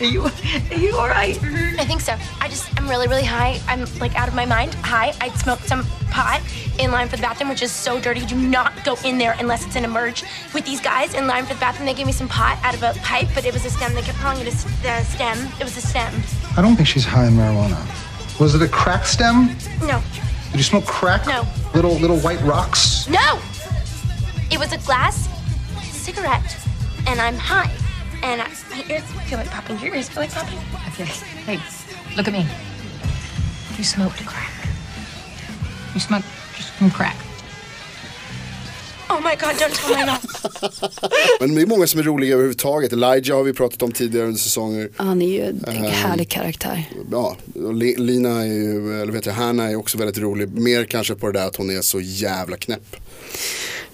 Are you are you all right? Mm-hmm. I think so. I just, I'm really, really high. I'm like out of my mind. High. I smoked some pot in line for the bathroom, which is so dirty. Do not go in there unless it's an emerge. With these guys in line for the bathroom, they gave me some pot out of a pipe, but it was a stem. They kept calling it a the stem. It was a stem. I don't think she's high in marijuana. Was it a crack stem? No, Did you smoke crack? No. Little little white rocks? no. It was a glass cigarette, and I'm high. And I, my ears feel like popping. Your ears feel like popping. Okay. Hey, look at me. You smoked crack. You smoked just some crack. Oh my god! Don't tell my mom. Men det är många som är roliga överhuvudtaget. Elijah har vi pratat om tidigare under säsonger. Han är ju en Ehm. härlig karaktär. Ja, och Li- Lina är ju, eller vet jag, Hanna är också väldigt rolig. Mer kanske på det där att hon är så jävla knäpp.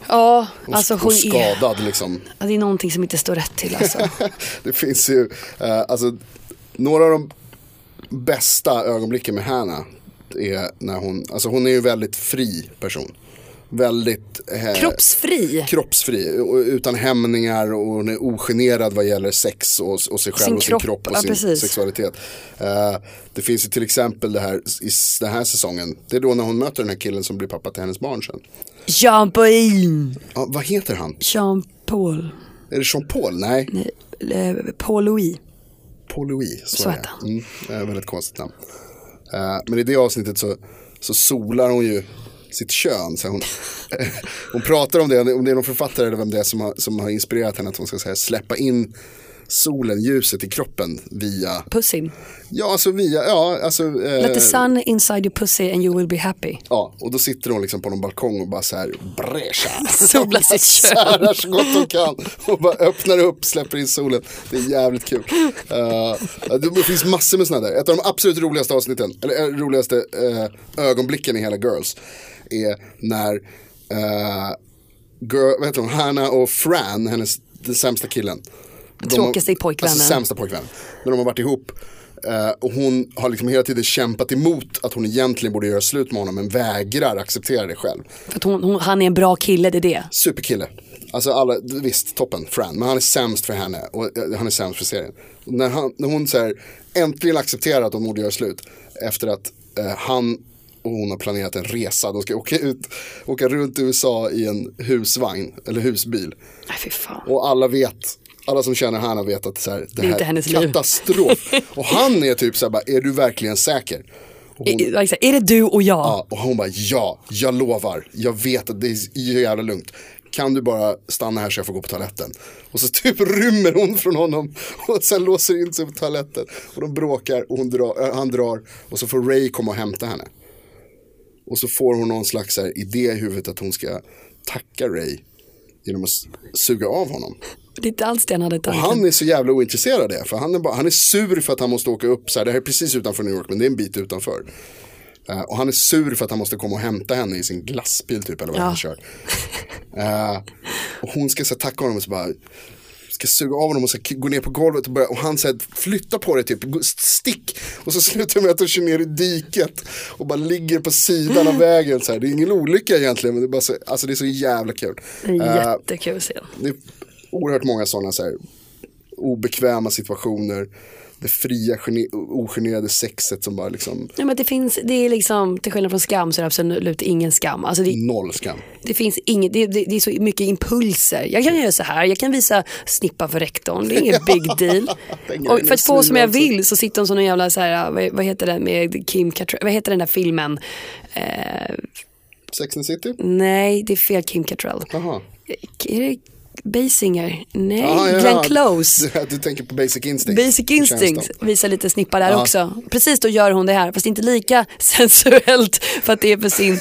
Ja, Och, alltså och hon är, skadad liksom. ja, det är någonting som inte står rätt till alltså. det finns ju, eh, alltså, några av de bästa ögonblicken med Hanna är när hon, alltså hon är ju en väldigt fri person. Väldigt eh, Kroppsfri. kroppsfri, utan hämningar och hon är ogenerad vad gäller sex och, och sig själv Sin och sin kropp, kropp och ja, sin precis. sexualitet. Eh, det finns ju till exempel det här i den här säsongen, det är då när hon möter den här killen som blir pappa till hennes barn sen. Jean-Paul. Ja, vad heter han? Jean-Paul. Är det Jean-Paul? Nej, Eh, Paul-Louis. Paul Louis. Så, Så det. han. Mm, väldigt konstigt namn. Eh, men i det avsnittet så, så solar hon ju sitt kön. Så hon, hon pratar om det, om det är någon författare eller vem det är som har, som har inspirerat henne att hon ska säga, släppa in solen, ljuset i kroppen via, Pussy. ja alltså via, ja alltså. eh, Let the sun inside your pussy and you will be happy. Ja, och då sitter hon liksom på någon balkong och bara så här, brescha. Solar sitt kön. Särar så gott hon kan och bara öppnar upp, släpper in solen. Det är jävligt kul. Uh, det finns massor med sådana där. Ett av de absolut roligaste avsnitten, eller eh, roligaste eh, ögonblicken i hela Girls är när uh, girl, vad heter hon, Hanna och Fran, hennes, den sämsta killen. De har- Tråkigaste pojkvännen. Alltså sämsta pojkvännen. När de har varit ihop Eh, och hon har liksom hela tiden kämpat emot att hon egentligen borde göra slut med honom men vägrar acceptera det själv. För att hon, hon, han är en bra kille, det är det. Superkille. Alltså alla, visst, toppen, Fran. Men han är sämst för henne och eh, han är sämst för serien. När, han, när hon så här, äntligen accepterar att de borde göra slut efter att eh, han och hon har planerat en resa. De ska åka, ut, åka runt i USA i en husvagn eller husbil. Nej fy fan. Och alla vet, alla som känner Hanna vet att så här, det, inte här är liv. katastrof. och han är typ så här, bara, är du verkligen säker? Hon, Är, är det du och jag? Ja, och hon bara ja, jag lovar, jag vet att det är jävla lugnt. Kan du bara stanna här så jag får gå på toaletten? Och så typ rymmer hon från honom och sen låser in sig på toaletten. Och de bråkar och hon drar, han drar och så får Ray komma och hämta henne. Och så får hon någon slags här, idé i huvudet att hon ska tacka Ray genom att suga av honom. Det är inte alls det han hade Och tanken. han är så jävla ointresserad av det. För han är, bara, han är sur för att han måste åka upp så här. Det här är precis utanför New York men det är en bit utanför. Eh, och han är sur för att han måste komma och hämta henne i sin glassbil typ eller vad Ja. han kör. Eh, och hon ska så här, tacka honom och så bara ska suga av honom och så gå ner på golvet och, börja, och han säger flytta på dig typ, stick. Och så slutar med att de kör ner i diket och bara ligger på sidan av vägen. Så här. Det är ingen olycka egentligen men det är, bara så, alltså, det är så jävla kul. En Eh, jättekul scen. det är oerhört många sådana så här, obekväma situationer. Det fria, gene- ogenerade sexet som bara liksom Ja, men det finns, det är liksom, till skillnad från skam så är det absolut ingen skam. Alltså det, noll skam. det finns inget, det, det, det är så mycket impulser. Jag kan göra så här, jag kan visa snippa för rektorn, det är ingen big deal. Och för att få som jag vill så sitter hon som en jävla så här, vad, vad heter den med Kim Cattrall, vad heter den där filmen? Eh, Sex and City? nej, det är fel Kim Cattrall. Jaha. Är det Basinger? Nej, Ja, ja, Glenn. Close. Du, du tänker på Basic Instinct. Basic Instinct visar lite snippar där Ja. också. Precis då gör hon det här, fast inte lika sensuellt för att det är för sin,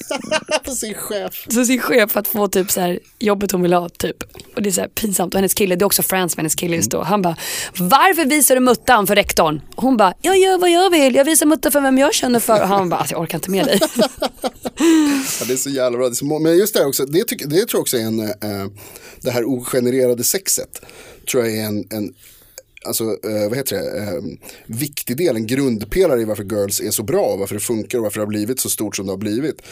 På sin chef. för sin chef för att få typ så här jobbet hon vill ha typ. Och det är så här pinsamt och hennes kille, det är också Frans med hennes kille just då. Han bara, varför visar du muttan för rektorn? Hon bara, jag gör vad jag vill, jag visar muttan för vem jag känner för. Och han bara, alltså, jag orkar inte med dig. Ja, det är så jävla bra. Så Men just det här också, det, tycker, det tror jag också är en, eh, det här ogenererade sexet. Tror jag är en, en alltså, eh, vad heter det, eh, viktig del, en grundpelare i varför Girls är så bra, varför det funkar och varför det har blivit så stort som det har blivit.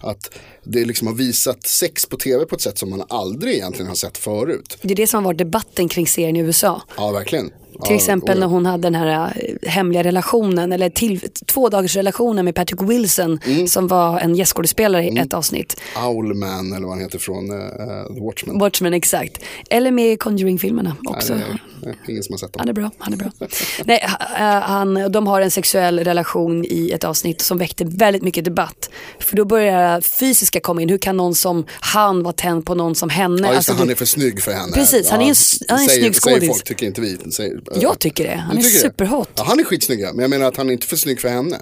Att det liksom har visat sex på tv på ett sätt som man aldrig egentligen har sett förut. Det är det som har varit debatten kring serien i USA. Ja, verkligen. Till ja, exempel när hon hade den här eh, hemliga relationen, eller till, två dagars relationen med Patrick Wilson Mm. som var en gästskådespelare i ett avsnitt. Owlman eller vad han heter från eh, The Watchmen. Watchmen, exakt. Eller med Conjuring-filmerna också. Nej, är, ingen som har sett dem. Han är bra, han är bra. Nej, eh, han, de har en sexuell relation i ett avsnitt som väckte väldigt mycket debatt. För då börjar fysiska komma in. Hur kan någon som han vara tänd på någon som henne? Ja, just Alltså, han det- är för snygg för henne. Precis, han är en s- han är en säger, snygg säger skådis. folk, tycker inte vi. Säger, Jag tycker det. Han Du är superhot. Ja, han är skitsnygg, men jag menar att han är inte för snygg för henne.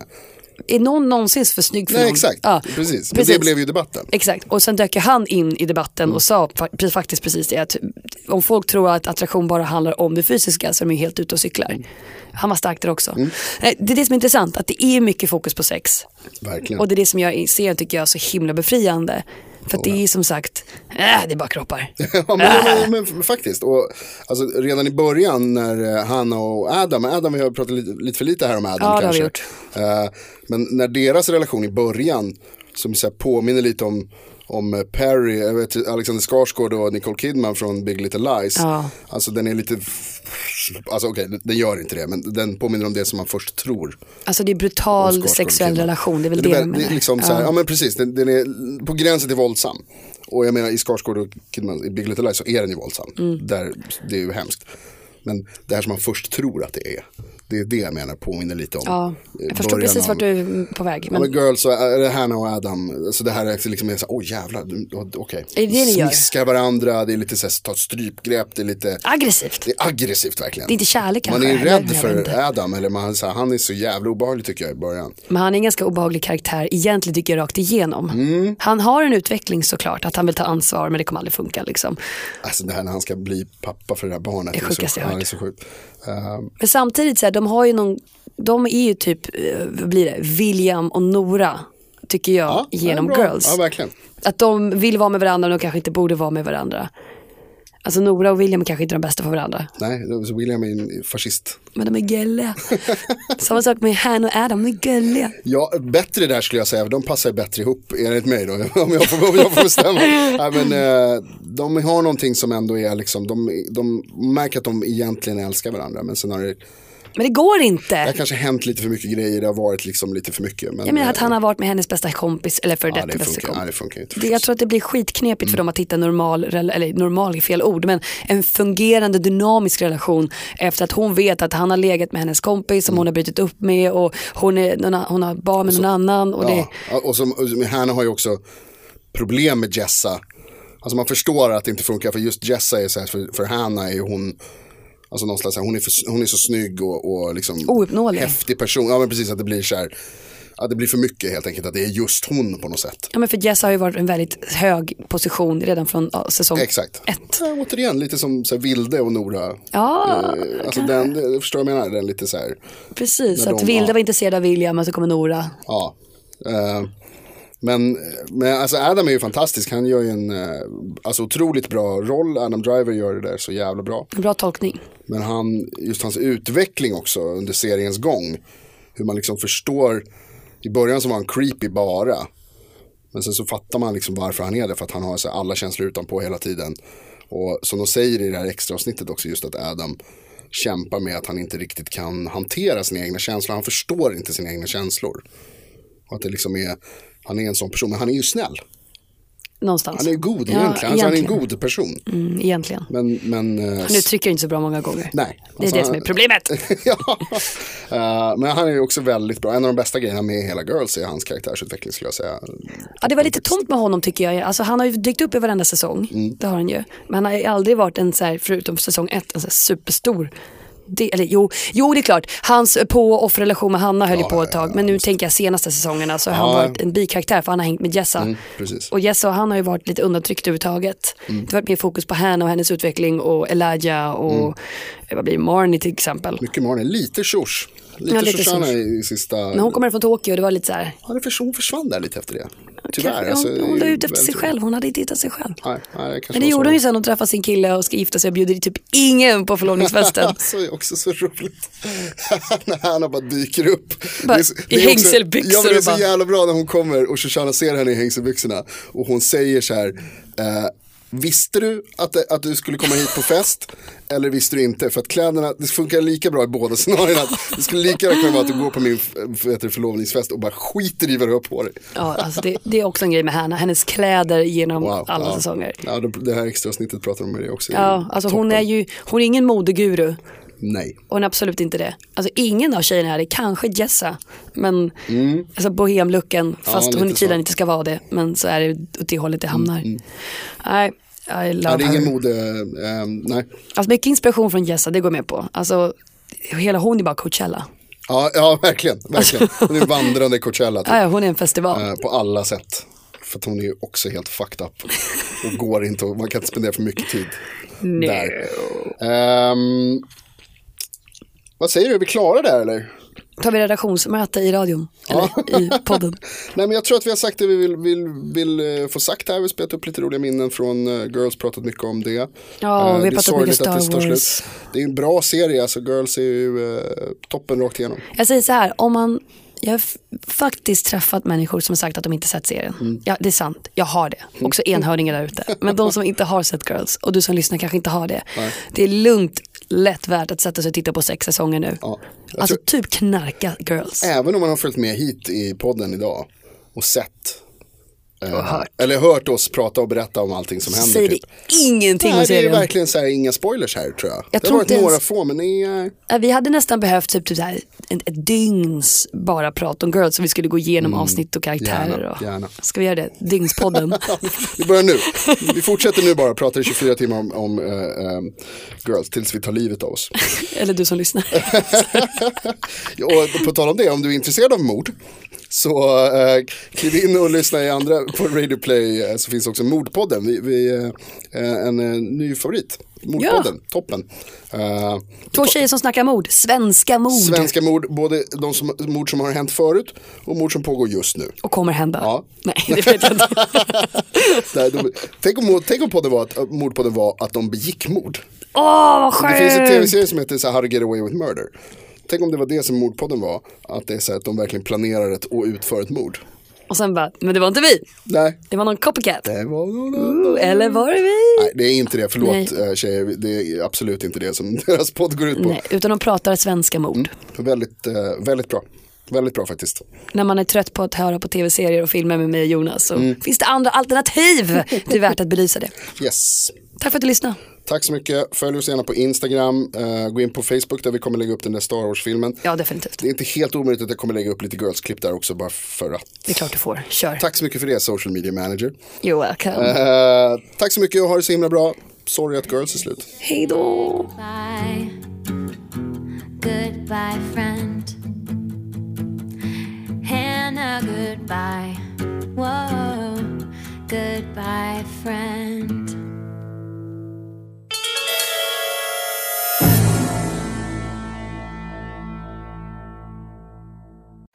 Är någon någonsin för snygg för Nej, någon? exakt. Ja, Precis. Men det blev ju debatten. Exakt, och sen dök han in i debatten Mm. och sa fa- faktiskt precis det att om folk tror att attraktion bara handlar om det fysiska så är de ju helt ute och cyklar. Mm. Han var stark där också. Nej, Det är det som är intressant, att det är mycket fokus på sex. Verkligen. Och det är det som jag ser tycker jag är så himla befriande. För att det är som sagt, äh, det är bara kroppar. ja, men, men, men, men faktiskt. Och, alltså, redan i början när eh, Hanna och Adam, Adam vi har pratat lite, lite för lite här om Adam Ja, kanske. Eh, men när deras relation i början, som så här, påminner lite om om eh, Perry, jag vet, Alexander Skarsgård och Nicole Kidman från Big Little Lies. Ja. Alltså den är lite, alltså okej, den gör inte det, men den påminner om det som man först tror. Alltså det är brutal sexuell relation, det är väl det, det, väl- menar. det är liksom så här, ja. men precis, den, den är på gränsen till våldsam. Och jag menar i Skarsgård och Kidman, i Big Little Lies så är den ju våldsam. Mm. Där, det är ju hemskt. Men det här som man först tror att det är, det är det jag menar påminner lite om. Ja, eh, jag förstår början precis av- vart du är på väg. Men Girls, eller Hanna och Adam, alltså det här är liksom så här, åh jävlar, du- okej. Är det det gör? Smiskar varandra, det är lite så här, ta ett strypgrepp, det är lite, aggressivt. det är aggressivt verkligen. Det är inte kärlek Man kanske, är eller? rädd vet för. Adam, eller man, så här, han är så jävla obehaglig tycker jag i början. Men han är en ganska obehaglig karaktär egentligen tycker jag rakt igenom. Mm. Han har en utveckling såklart, att han vill ta ansvar men det kommer aldrig funka liksom. Alltså det här när han ska bli pappa för det här barnet. Det är sjukaste så, jag ja, hört. det är så sjukt. Ehm, Men samtidigt så här, de har ju någon, de är ju typ, eh, vad blir det, William och Nora tycker jag ja, genom. Girls. Ja, verkligen. Att de vill vara med varandra men de kanske inte borde vara med varandra. Alltså Nora och William är kanske inte de bästa för varandra. Nej, William är en fascist. Men de är gulliga. Samma sak med Han och Adam, de är gulliga. Ja, bättre där skulle jag säga, de passar bättre ihop enligt mig då, om jag får, om jag får bestämma. Nej, men, eh, de har någonting som ändå är liksom, de, de märker att de egentligen älskar varandra, men sen har det, Men det går det har inte. kanske hänt lite för mycket grejer, det har varit liksom lite för mycket. Men, Jag menar att eh, han har varit med hennes bästa kompis, eller för ja, detta det bästa funkar, kompis. ja, det funkar inte. Det, jag tror att det blir skitknepigt Mm. för dem att hitta normal, eller normal är fel ord, men en fungerande dynamisk relation efter att hon vet att han har legat med hennes kompis som hon har brutit upp med och hon, är, hon har barn med någon annan. Och det, Ja, och som, och som- Hanna har ju också problem med Jessa. Alltså man förstår att det inte funkar för just Jessa är så här, för, för Hanna är ju hon Alltså någon slags, hon är, för, hon är så snygg och, och liksom Ouppnåelig. häftig person. Ja men precis att det blir så här, ja, det blir för mycket helt enkelt att det är just hon på något sätt. ja, men för Jess har ju varit en väldigt hög position redan från ja, säsong Exakt. ett. Ja, återigen lite som så här, Vilde och Nora. Ja, Eh, alltså den, det, förstår du vad jag menar? Den lite så här, precis. Att de- Vilde ja. var intresserad av William och så kommer Nora. Ja. Eh, men, men alltså Adam är ju fantastisk. Han gör ju en eh, alltså otroligt bra roll. Adam Driver gör det där så jävla bra. Bra tolkning. Men han, just hans utveckling också under seriens gång. Hur man liksom förstår. I början så var han creepy bara. Men sen så fattar man liksom varför han är det. För att han har så här alla känslor utanpå hela tiden. Och som de säger i det här extra avsnittet också just att Adam kämpar med att han inte riktigt kan hantera sina egna känslor. Han förstår inte sina egna känslor. Och att det liksom är, han är en sån person, men han är ju snäll. Någonstans. Han är god Ja, egentligen. Alltså, han är en egentligen. god person. Mm, egentligen. Men, men eh, Han uttrycker inte så bra många gånger. Nej. Det är Alltså, det som är problemet. ja. Eh, men han är också väldigt bra. En av de bästa grejerna med hela Girls är hans karaktärsutveckling skulle jag säga. Ja, det var lite tomt med honom tycker jag. Alltså, han har ju dykt upp i varenda säsong. Mm. Det har han ju. Men han har aldrig varit en, så här, förutom säsong ett, en så här superstor. Det, eller jo, jo, det är klart. Hans på och off-relation med Hanna höll ju Ja, på ett ja, tag. Men nu tänker jag senaste säsongerna så har han Ja. varit en bikaraktär för han har hängt med Jessa. Mm. Och Jessa och han har ju varit lite undantryckt överhuvudtaget. Mm. Det har varit mer fokus på henne och hennes utveckling och Elijah och Mm. eh, vad blir Marnie till exempel. Mycket Marnie, lite Shurs. Lite, Ja, lite Shoshana i, sista. När hon kommer från Tokyo, det var lite så här. Ja, det hon försvann där lite efter det. Tyvärr. kanske- alltså, hon, hon la ut efter sig själb, hon hade inte hittat sig själv. Nej, nej, Men det var gjorde hon ju sen, hon träffade sin kille och ska gifta sig och bjuder typ ingen på förlovningsfesten. så är också så roligt. när Hanna bara dyker upp. Bara Det är i det också- hängselbyxor Ja men det är så bara- jävla bra när hon kommer och Shoshana ser henne i hängselbyxorna. Och hon säger så här. Eh, Visste du att, det- att du skulle komma hit på fest? Eller visste du inte? För att kläderna, det funkar lika bra i båda scenarierna. Det skulle lika gärna kunna vara att du går på min förlovningsfest och bara skiter i vad du har på dig. Ja, alltså det, det är också en grej med Hanna, hennes kläder genom Wow, alla ja. säsonger. Ja, det- här extra avsnittet pratar om det också. Ja, alltså hon är ju, hon är ingen modeguru. Nej. Och hon är absolut inte det. Alltså ingen av tjejerna är det, kanske Jessa. Men alltså bohemlucken, fast lite hon tydligen inte ska vara det. Men så är det åt det hållet det hamnar. Nej, I Ja, love det är ingen mode, eh, nej. Alltså mycket inspiration från Jessa, det går jag med på. Alltså hela hon är bara Coachella. Ja, ja verkligen. verkligen. Hon är vandrande Coachella. Typ. Ja, ja, hon är en festival. Eh, på alla sätt. För att hon är ju också helt fucked up. Och går inte, och man kan inte spendera för mycket tid där. Ehm, vad säger du, är vi klara där eller? Tar vi redaktionsmöte i radion? Eller i podden? Nej men jag tror att vi har sagt det vi vill, vill, vill eh, få sagt här. Vi har spelat upp lite roliga minnen från eh, Girls, pratat mycket om det. Ja, Eh, vi har det är pratat mycket det Star tar slut. Wars. Det är en bra serie, alltså Girls är ju eh, toppen rakt igenom. Jag säger så här, om man, jag har faktiskt träffat människor som har sagt att de inte sett serien. Mm. Ja, det är sant, jag har det. Också enhörningar där ute. Men de som inte har sett Girls och du som lyssnar kanske inte har det. Det är lugnt, lätt värt att sätta sig och titta på sex säsonger nu. Ja, alltså tror- typ knarka Girls. Även om man har följt med hit i podden idag och sett. Eh, hört. Eller hört oss prata och berätta om allting som händer. Säger typ. ingenting om Nej, det är serien. verkligen så här, inga spoilers här tror jag. Jag det tror har varit inte ens- några få men det är, Vi hade nästan behövt typ, typ så här, ett, ett dygns bara prat om Girls så vi skulle gå igenom avsnitt och karaktärer. Mm. gärna, och, gärna. Ska vi göra det? Dygnspodden. vi börjar nu. Vi fortsätter nu bara, pratar i 24 timmar om, om eh, eh, Girls tills vi tar livet av oss. Eller du som lyssnar. Och på tal om det, om du är intresserad av mord Så eh, kliv in och lyssna i andra på Radio Play eh, så finns också Mordpodden. Vi, vi, eh, en eh, ny favorit. Mordpodden, toppen. Eh, Två tjejer som snackar mord, svenska mord. svenska mord, både de som, mord som har hänt förut och mord som pågår just nu. Och kommer hända. Ja. Nej, det vet jag inte. Där de, tänk, om, tänk om podden var att, mordpodden var att de begick mord. Åh, vad Det finns en skönt. tv-serie som heter så How to get away with murder. Tänk om det var det som mordpodden var. Att det är så här att de verkligen planerar ett och utför ett mord. Och sen bara, men det var inte vi. Nej, Det var någon copycat. det var någon annan. Eller var det vi? Nej, det är inte det. Förlåt Nej. eh, tjejer. Det är absolut inte det som deras podd går ut på. Nej, utan de pratar svenska mord. Väldigt, eh, väldigt bra. Väldigt bra faktiskt. När man är trött på att höra på tv-serier och filmer med mig och Jonas så Mm. finns det andra alternativ. Det är värt att belysa det. Yes. Tack för att du lyssnade. Tack så mycket. Följ oss gärna på Instagram. eh, gå in på Facebook där vi kommer lägga upp den där Star Wars-filmen. Ja, definitivt. Det är inte helt omöjligt att jag kommer lägga upp lite girls-klipp där också bara för att. Det är klart du får. Kör. Tack så mycket för det, social media manager. You're welcome. Eh, tack så mycket och ha det så himla bra. Sorry att girls är slut. Hej då. Bye. Goodbye, friend. Hannah, goodbye. Whoa. Goodbye, friend.